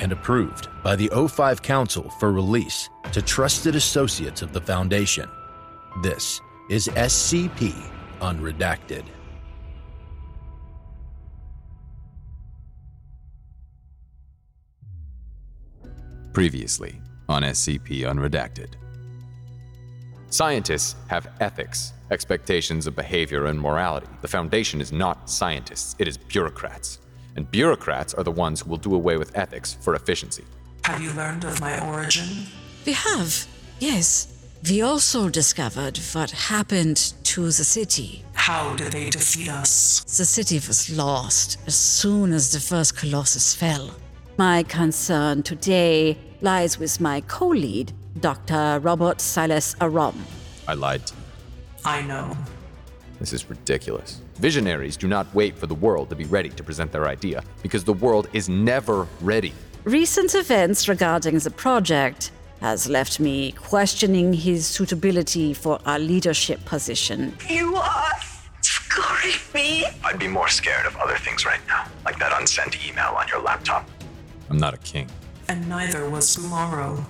and approved by the O5 Council for release to trusted associates of the Foundation. This is SCP Unredacted. Previously on SCP Unredacted. Scientists have ethics, expectations of behavior, and morality. The Foundation is not scientists, it is bureaucrats. And bureaucrats are the ones who will do away with ethics for efficiency. Have you learned of my origin? We have, yes. We also discovered what happened to the city. How did they defeat us? The city was lost as soon as the first Colossus fell. My concern today lies with my co lead, Dr. Robert Silas Aram. I lied to you. I know. This is ridiculous. Visionaries do not wait for the world to be ready to present their idea because the world is never ready. Recent events regarding the project has left me questioning his suitability for a leadership position. You are scarring me. I'd be more scared of other things right now, like that unsent email on your laptop. I'm not a king. And neither was tomorrow,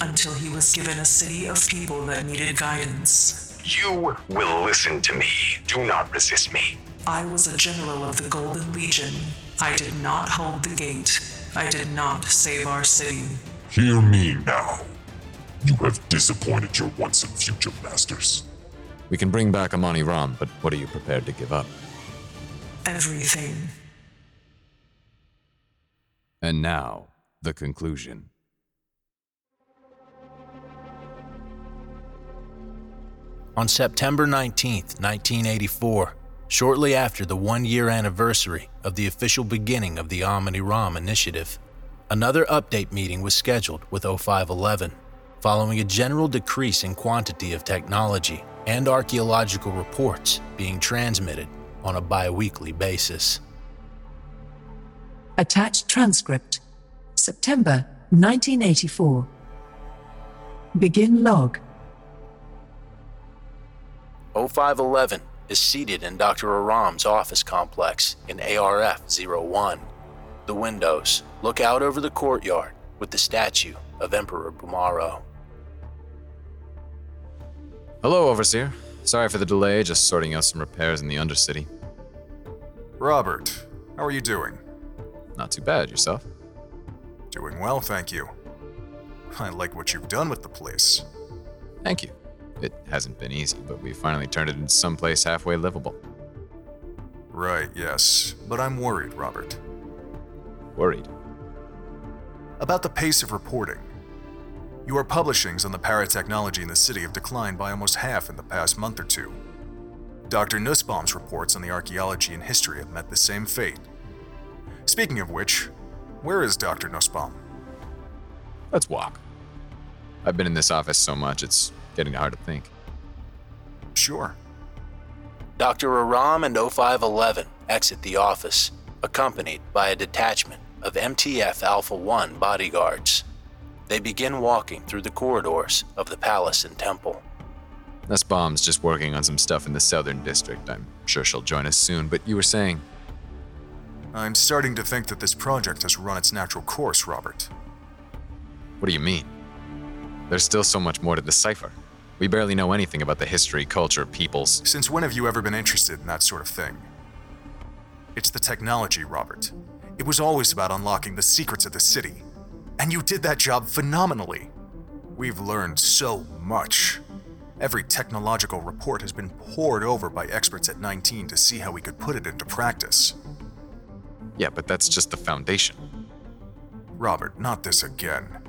until he was given a city of people that needed guidance. You will listen to me. Do not resist me. I was a general of the Golden Legion. I did not hold the gate. I did not save our city. Hear me now. You have disappointed your once and future masters. We can bring back Amoni Ram, but what are you prepared to give up? Everything. And now, the conclusion. On September 19, 1984, shortly after the one year anniversary of the official beginning of the Amoni Ram initiative, another update meeting was scheduled with 0511, following a general decrease in quantity of technology and archaeological reports being transmitted on a bi weekly basis. Attached transcript September 1984. Begin log. 0511 is seated in Dr. Aram's office complex in ARF 01. The windows look out over the courtyard with the statue of Emperor Bumaro. Hello, Overseer. Sorry for the delay, just sorting out some repairs in the Undercity. Robert, how are you doing? Not too bad, yourself? Doing well, thank you. I like what you've done with the place. Thank you. It hasn't been easy, but we finally turned it into someplace halfway livable. Right, yes. But I'm worried, Robert. Worried? About the pace of reporting. Your publishings on the paratechnology in the city have declined by almost half in the past month or two. Dr. Nussbaum's reports on the archaeology and history have met the same fate. Speaking of which, where is Dr. Nussbaum? Let's walk. I've been in this office so much, it's getting hard to think. Sure. Dr. Aram and 0511 exit the office, accompanied by a detachment of MTF Alpha 1 bodyguards. They begin walking through the corridors of the palace and temple. Nussbaum's just working on some stuff in the southern district. I'm sure she'll join us soon, but you were saying. I'm starting to think that this project has run its natural course, Robert. What do you mean? There's still so much more to decipher. We barely know anything about the history, culture, peoples. Since when have you ever been interested in that sort of thing? It's the technology, Robert. It was always about unlocking the secrets of the city. And you did that job phenomenally. We've learned so much. Every technological report has been pored over by experts at 19 to see how we could put it into practice. Yeah, but that's just the foundation. Robert, not this again.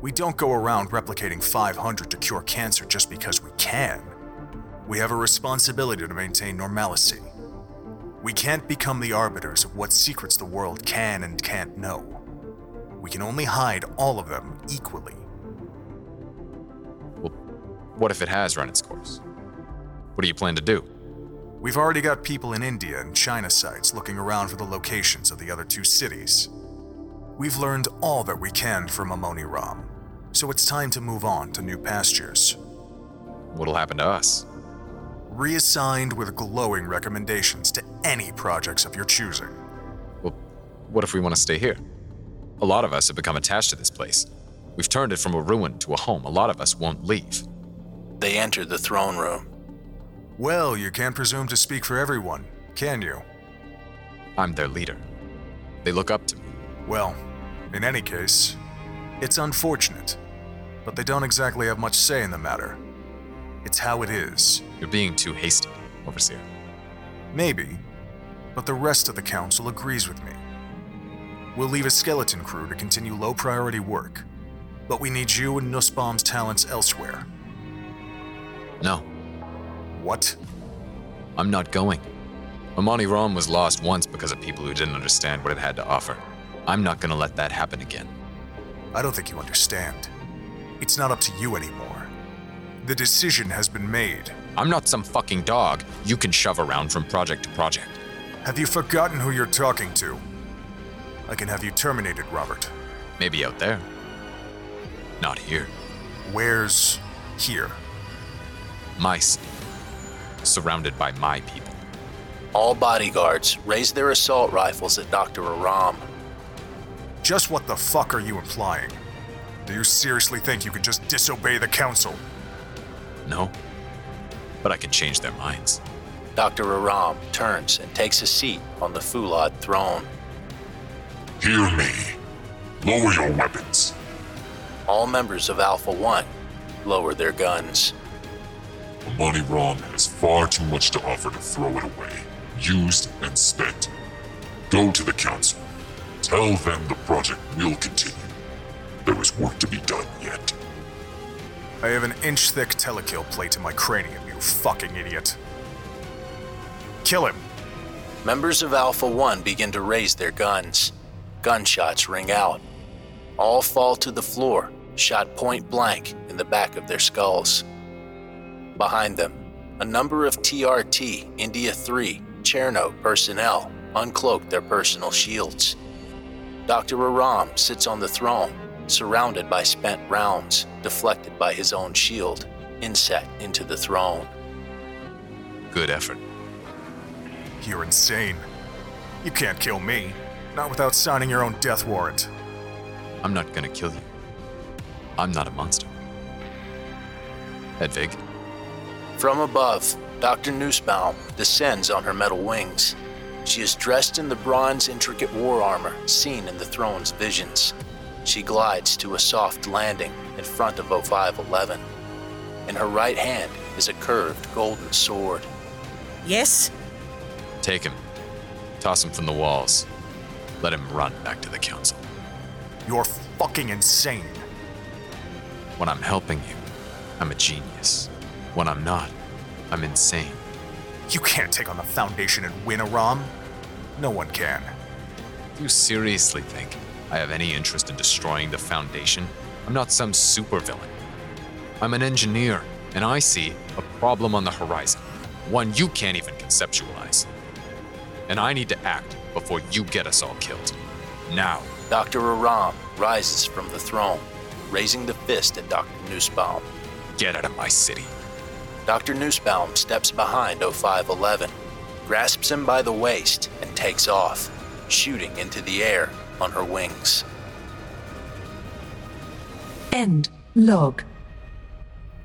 We don't go around replicating 500 to cure cancer just because we can. We have a responsibility to maintain normalcy. We can't become the arbiters of what secrets the world can and can't know. We can only hide all of them equally. Well, What if it has run its course? What do you plan to do? We've already got people in India and China sites looking around for the locations of the other two cities. We've learned all that we can from Amoni Ram, so it's time to move on to new pastures. What'll happen to us? Reassigned with glowing recommendations to any projects of your choosing. Well, what if we want to stay here? A lot of us have become attached to this place. We've turned it from a ruin to a home. A lot of us won't leave. They enter the throne room. Well, you can't presume to speak for everyone, can you? I'm their leader. They look up to me. Well, in any case, it's unfortunate, but they don't exactly have much say in the matter. It's how it is. You're being too hasty, Overseer. Maybe, but the rest of the council agrees with me. We'll leave a skeleton crew to continue low priority work, but we need you and Nussbaum's talents elsewhere. No, What? I'm not going. Amoni Ram was lost once because of people who didn't understand what it had to offer. I'm not gonna let that happen again. I don't think you understand. It's not up to you anymore. The decision has been made. I'm not some fucking dog you can shove around from project to project. Have you forgotten who you're talking to? I can have you terminated, Robert. Maybe out there. Not here. Where's here? My city. Surrounded by my people. All bodyguards raise their assault rifles at Dr. Aram. Just what the fuck are you implying? Do you seriously think you can just disobey the council? No. But I can change their minds. Dr. Aram turns and takes a seat on the Fulad throne. Hear me. Lower your weapons. All members of Alpha 1 lower their guns. Amoni Ram has far too much to offer to throw it away, used and spent. Go to the council. Tell them the project will continue. There is work to be done yet. I have an inch thick telekill plate in my cranium, you fucking idiot. Kill him. Members of Alpha 1 begin to raise their guns. Gunshots ring out. All fall to the floor, shot point blank in the back of their skulls. Behind them, a number of TRT India 3 Cherno personnel uncloak their personal shields. Dr. Aram sits on the throne, surrounded by spent rounds deflected by his own shield, inset into the throne. Good effort. You're insane. You can't kill me. Not without signing your own death warrant. I'm not gonna kill you. I'm not a monster. Hedvig, From above, Dr. Nussbaum descends on her metal wings. She is dressed in the bronze intricate war armor seen in the throne's visions. She glides to a soft landing in front of O511. In her right hand is a curved golden sword. Yes? take him. Toss him from the walls. Let him run back to the council. You're fucking insane. When I'm helping you, I'm a genius. When I'm not, I'm insane. You can't take on the Foundation and win Aram. No one can. Do you seriously think I have any interest in destroying the Foundation? I'm not some supervillain. I'm an engineer, and I see a problem on the horizon, one you can't even conceptualize. And I need to act before you get us all killed. Now. Dr. Aram rises from the throne, raising the fist at Dr. Nussbaum. Get out of my city. Dr. Nussbaum steps behind 0511, grasps him by the waist, and takes off, shooting into the air on her wings. End log.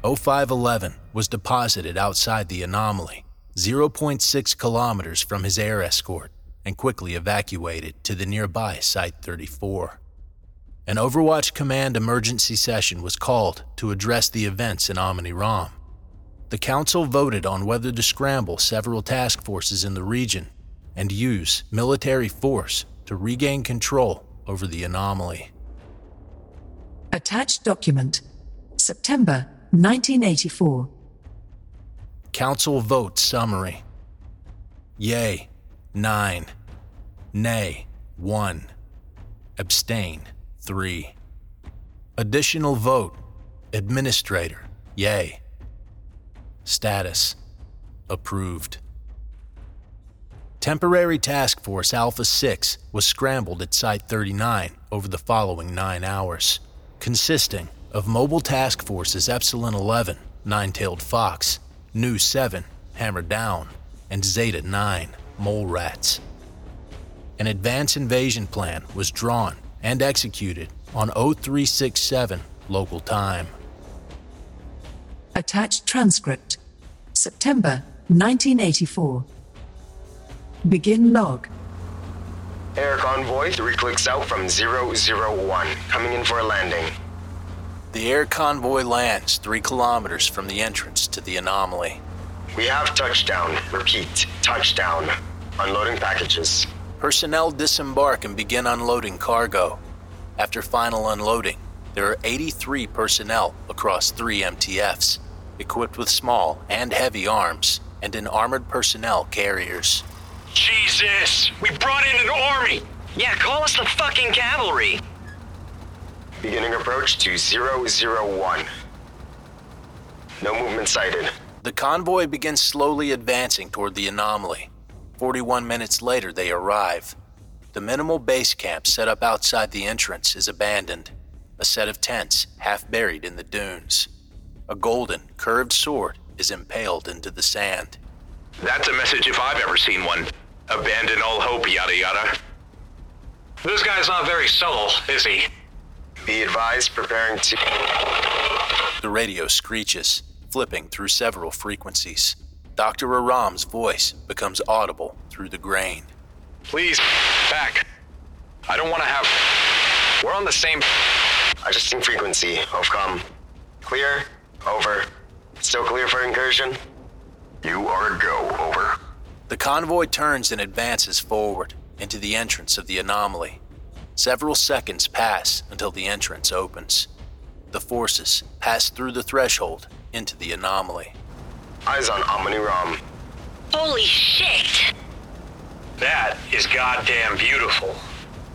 0511 was deposited outside the anomaly, 0.6 kilometers from his air escort, and quickly evacuated to the nearby Site 34. An Overwatch Command emergency session was called to address the events in Amoni Ram. The Council voted on whether to scramble several task forces in the region and use military force to regain control over the anomaly. Attached document. September 1984. Council vote summary. Yay, 9. Nay, 1. Abstain, 3. Additional vote. Administrator, yay, Status Approved. Temporary Task Force Alpha 6 was scrambled at Site 39 over the following nine hours, consisting of Mobile Task Forces Epsilon 11, Nine Tailed Fox, Nu 7, Hammer Down, and Zeta 9, Mole Rats. An advance invasion plan was drawn and executed on 0367 local time. Attached transcript. September 1984. Begin log. Air convoy, three clicks out from 001. Coming in for a landing. The air convoy lands three kilometers from the entrance to the anomaly. We have touchdown. Repeat, touchdown. Unloading packages. Personnel disembark and begin unloading cargo. After final unloading, there are 83 personnel across three MTFs, equipped with small and heavy arms, and in armored personnel carriers. Jesus! We brought in an army! Yeah, call us the fucking cavalry! Beginning approach to 001. No movement sighted. The convoy begins slowly advancing toward the anomaly. 41 minutes later, they arrive. The minimal base camp set up outside the entrance is abandoned, a set of tents half buried in the dunes. A golden, curved sword is impaled into the sand. That's a message if I've ever seen one. Abandon all hope, yada yada. This guy's not very subtle, is he? Be advised, preparing to. The radio screeches, flipping through several frequencies. Dr. Aram's voice becomes audible through the grain. Please, back. I don't want to have. We're on the same. I just Adjusting frequency. Ovcom. Clear. Over. Still clear for incursion? You are a go. Over. The convoy turns and advances forward into the entrance of the anomaly. Several seconds pass until the entrance opens. The forces pass through the threshold into the anomaly. Eyes on Amoni Ram. Holy shit! That is goddamn beautiful.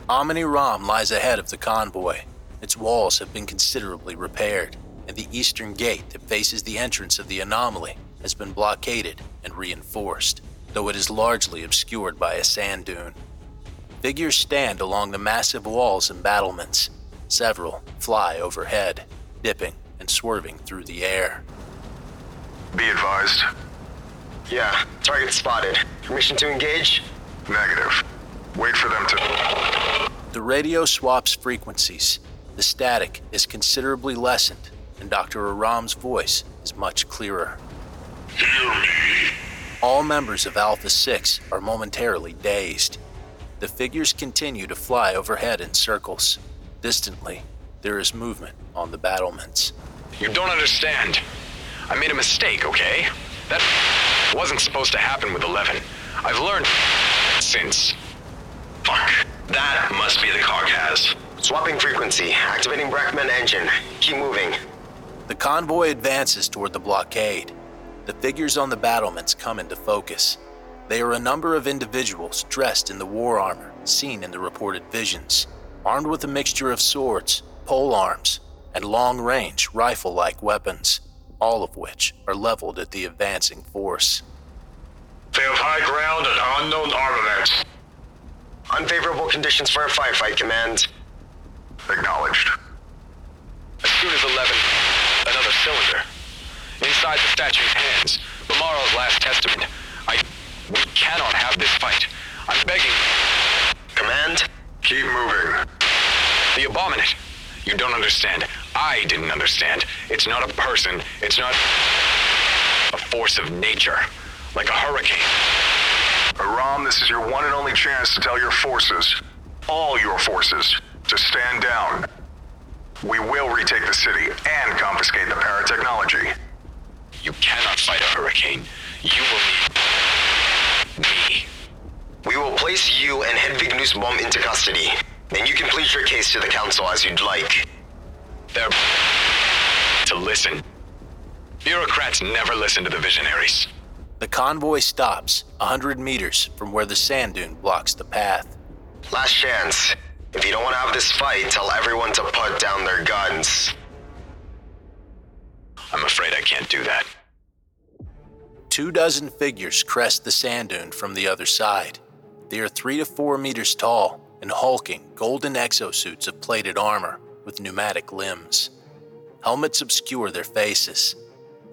Amoni Ram lies ahead of the convoy. Its walls have been considerably repaired, and the eastern gate that faces the entrance of the anomaly has been blockaded and reinforced, though it is largely obscured by a sand dune. Figures stand along the massive walls and battlements. Several fly overhead, dipping and swerving through the air. Be advised. Yeah, target spotted. Permission to engage? Negative. Wait for them to. The radio swaps frequencies. The static is considerably lessened, and Dr. Aram's voice is much clearer. Hear me. All members of Alpha 6 are momentarily dazed. The figures continue to fly overhead in circles. Distantly, there is movement on the battlements. You don't understand. I made a mistake, okay? That wasn't supposed to happen with 11. I've learned since. Fuck. That must be the Carcas. Swapping frequency. Activating Brackman engine. Keep moving. The convoy advances toward the blockade. The figures on the battlements come into focus. They are a number of individuals dressed in the war armor seen in the reported visions, armed with a mixture of swords, pole arms, and long range rifle like weapons, all of which are leveled at the advancing force. They have high ground and unknown armaments. Unfavorable conditions for a firefight, Command. Acknowledged. As soon as 11, another cylinder. Inside the statue's hands, Lamaro's last testament. I. We cannot have this fight. I'm begging. you. Command? Keep moving. The abominate. You don't understand. I didn't understand. It's not a person. It's not a force of nature, like a hurricane. Aram, this is your one and only chance to tell your forces, all your forces, to stand down. We will retake the city and confiscate the paratechnology. You cannot fight a hurricane. You will need me. We will place you and Hedvig Nussbaum into custody. Then you can plead your case to the council as you'd like. They're to listen. Bureaucrats never listen to the visionaries. The convoy stops a hundred meters from where the sand dune blocks the path. Last chance. If you don't want to have this fight, tell everyone to put down their guns. I'm afraid I can't do that. Two dozen figures crest the sand dune from the other side. They are three to four meters tall and hulking golden exosuits of plated armor with pneumatic limbs. Helmets obscure their faces.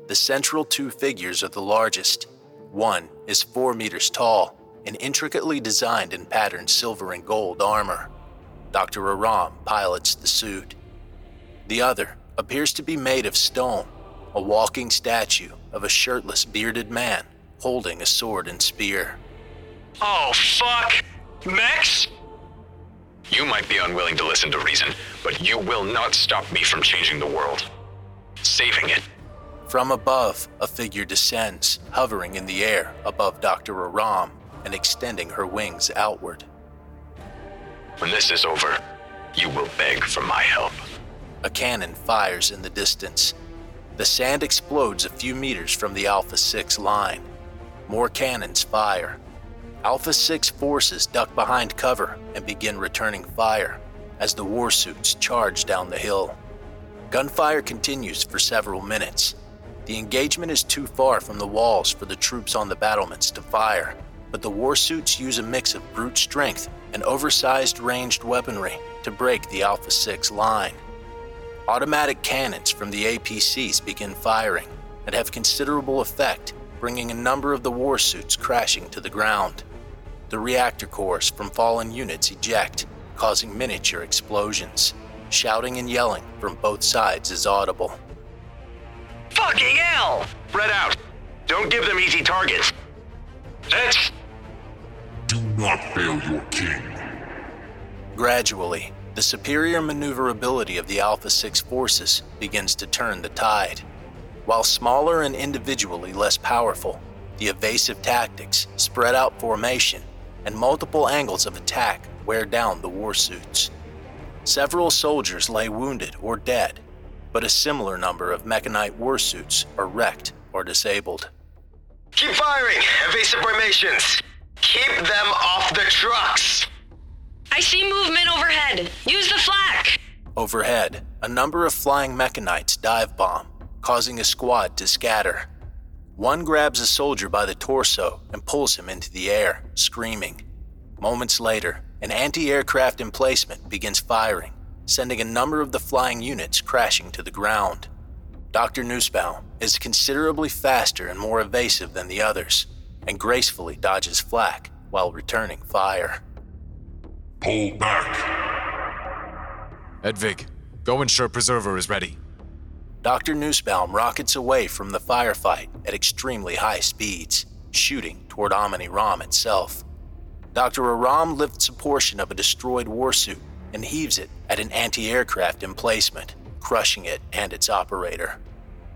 The central two figures are the largest. One is four meters tall and intricately designed in patterned silver and gold armor. Dr. Aram pilots the suit. The other appears to be made of stone, a walking statue of a shirtless, bearded man holding a sword and spear. Oh, fuck! Max? You might be unwilling to listen to reason, but you will not stop me from changing the world. Saving it. From above, a figure descends, hovering in the air above Dr. Aram and extending her wings outward. When this is over, you will beg for my help. A cannon fires in the distance. The sand explodes a few meters from the Alpha 6 line. More cannons fire. Alpha 6 forces duck behind cover and begin returning fire as the warsuits charge down the hill. Gunfire continues for several minutes. The engagement is too far from the walls for the troops on the battlements to fire, but the warsuits use a mix of brute strength and oversized ranged weaponry to break the Alpha 6 line. Automatic cannons from the APCs begin firing and have considerable effect, bringing a number of the warsuits crashing to the ground. The reactor cores from fallen units eject, causing miniature explosions. Shouting and yelling from both sides is audible. Fucking hell! Spread out. Don't give them easy targets. That's. Do not fail your king. Gradually, the superior maneuverability of the Alpha 6 forces begins to turn the tide. While smaller and individually less powerful, the evasive tactics, spread out formation, and multiple angles of attack wear down the warsuits. Several soldiers lay wounded or dead, but a similar number of mechanite warsuits are wrecked or disabled. Keep firing! Evasive formations! Keep them off the trucks! I see movement overhead. Use the flak. Overhead, a number of flying mechanites dive bomb, causing a squad to scatter. One grabs a soldier by the torso and pulls him into the air, screaming. Moments later, an anti aircraft emplacement begins firing, sending a number of the flying units crashing to the ground. Dr. Nussbaum is considerably faster and more evasive than the others, and gracefully dodges flak while returning fire. Pull back. Edvig, go ensure Preserver is ready. Dr. Nussbaum rockets away from the firefight at extremely high speeds, shooting toward Amoni Ram itself. Dr. Aram lifts a portion of a destroyed warsuit and heaves it at an anti aircraft emplacement, crushing it and its operator.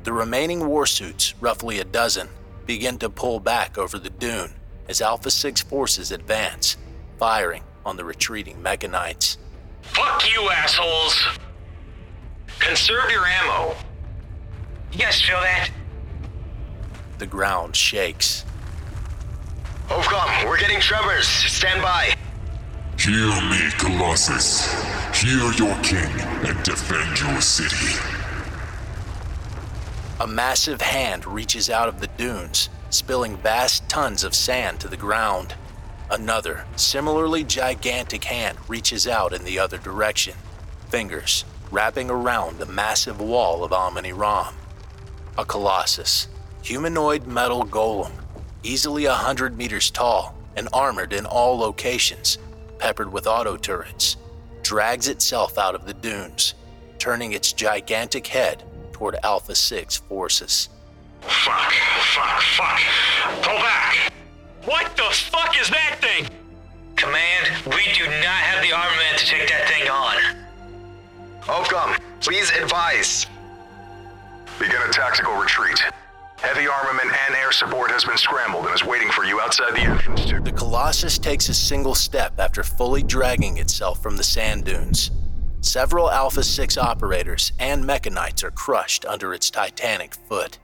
The remaining warsuits, roughly a dozen, begin to pull back over the dune as Alpha 6 forces advance, firing on the retreating Mechanites. Fuck you, assholes! Conserve your ammo. You guys feel that? The ground shakes. Ovcom, we're getting tremors. Stand by. Hear me, Colossus. Hear your king and defend your city. A massive hand reaches out of the dunes, spilling vast tons of sand to the ground. Another, similarly gigantic hand reaches out in the other direction, fingers wrapping around the massive wall of Amoni Ram. A colossus, humanoid metal golem, easily a hundred meters tall and armored in all locations, peppered with auto turrets, drags itself out of the dunes, turning its gigantic head toward Alpha 6 forces. Fuck, fuck, fuck. Pull back. What the fuck is that thing? Command, we do not have the armament to take that thing on. Ovcom, please advise. Begin a tactical retreat. Heavy armament and air support has been scrambled and is waiting for you outside the entrance to. The Colossus takes a single step after fully dragging itself from the sand dunes. Several Alpha 6 operators and mechanites are crushed under its titanic foot.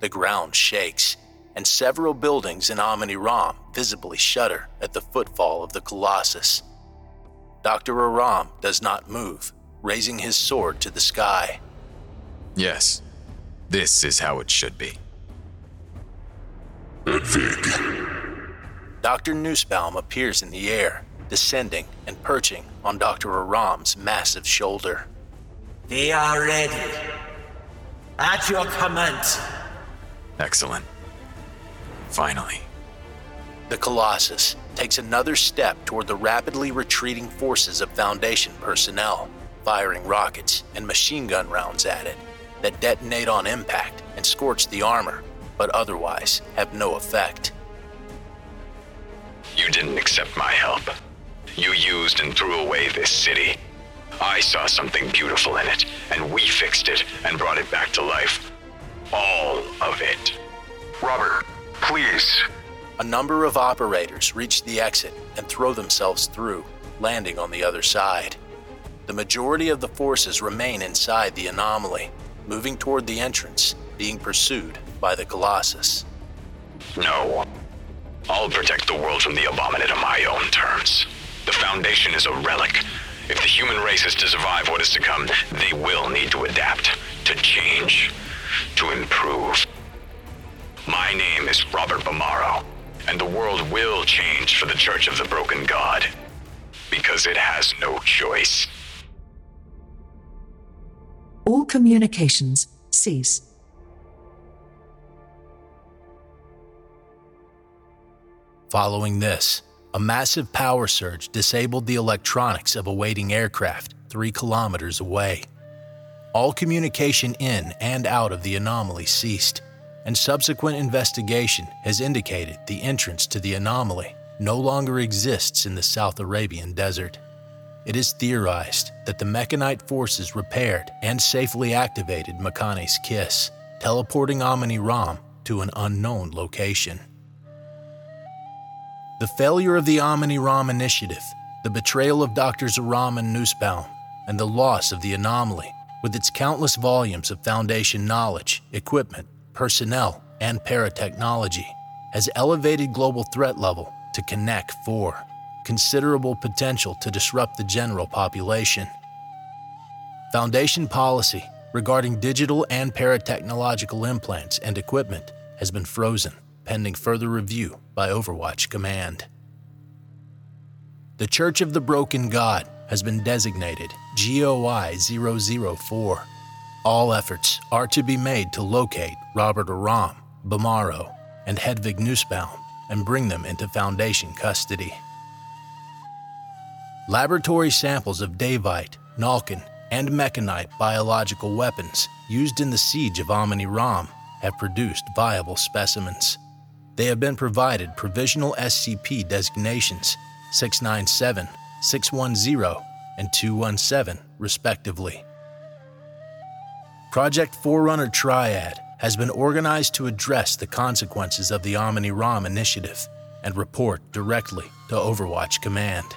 The ground shakes, and several buildings in Amoni Ram visibly shudder at the footfall of the Colossus. Dr. Aram does not move, raising his sword to the sky. Yes, this is how it should be. Vig. Dr. Nussbaum appears in the air, descending and perching on Dr. Aram's massive shoulder. We are ready. At your command. Excellent. Finally. The Colossus takes another step toward the rapidly retreating forces of Foundation personnel, firing rockets and machine gun rounds at it that detonate on impact and scorch the armor, but otherwise have no effect. You didn't accept my help. You used and threw away this city. I saw something beautiful in it, and we fixed it and brought it back to life. All of it. Robert, please. A number of operators reach the exit and throw themselves through, landing on the other side. The majority of the forces remain inside the anomaly, moving toward the entrance, being pursued by the Colossus. No. I'll protect the world from the Abominate on my own terms. The Foundation is a relic. If the human race is to survive what is to come, they will need to adapt, to change, to improve. My name is Robert Bumaro, and the world will change for the Church of the Broken God. Because it has no choice. All communications cease. Following this, a massive power surge disabled the electronics of a waiting aircraft three kilometers away. All communication in and out of the anomaly ceased, and subsequent investigation has indicated the entrance to the anomaly no longer exists in the South Arabian desert. It is theorized that the Mechanite forces repaired and safely activated Mekhane's Kiss, teleporting Amoni Ram to an unknown location. The failure of the Amoni Ram initiative, the betrayal of Drs. Aram and Nussbaum, and the loss of the anomaly, with its countless volumes of Foundation knowledge, equipment, personnel, and paratechnology, has elevated global threat level to Connect 4, considerable potential to disrupt the general population. Foundation policy regarding digital and paratechnological implants and equipment has been frozen pending further review by Overwatch Command. The Church of the Broken God has been designated GOI 004. All efforts are to be made to locate Robert Aram, Bumaro, and Hedvig Nussbaum and bring them into Foundation custody. Laboratory samples of Daevite, Nalkin, and Mechanite biological weapons used in the siege of Amoni Ram have produced viable specimens. They have been provided provisional SCP designations 697, 610, and 217, respectively. Project Forerunner Triad has been organized to address the consequences of the Amoni Ram initiative and report directly to Overwatch Command.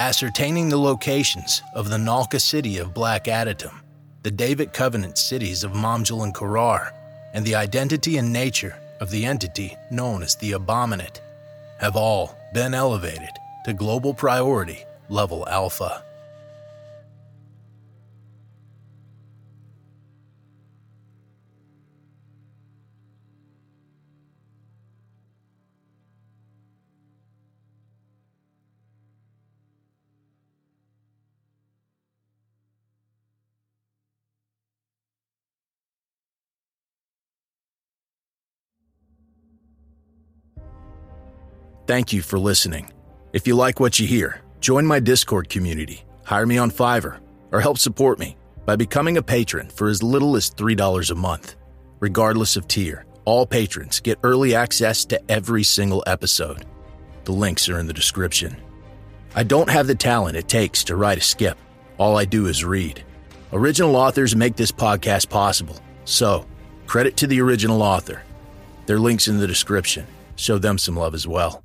Ascertaining the locations of the Nalka city of Black Adatum, the David Covenant cities of Momjul and Karar, and the identity and nature of the entity known as the Abominate have all been elevated to global priority level alpha. Thank you for listening. If you like what you hear, join my Discord community, hire me on Fiverr, or help support me by becoming a patron for as little as $3 a month. Regardless of tier, all patrons get early access to every single episode. The links are in the description. I don't have the talent it takes to write a skip. All I do is read. Original authors make this podcast possible, so credit to the original author. Their links in the description. Show them some love as well.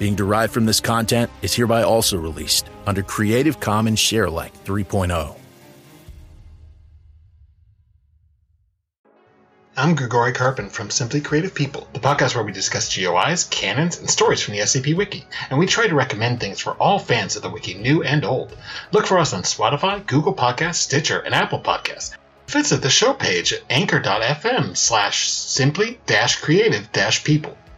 being derived from this content is hereby also released under Creative Commons Sharealike 3.0. I'm Grigori Karpin from Simply Creative People, the podcast where we discuss GOIs, canons, and stories from the SCP Wiki, and we try to recommend things for all fans of the Wiki, new and old. Look for us on Spotify, Google Podcasts, Stitcher, and Apple Podcasts. Visit the show page at anchor.fm slash simply-creative-people,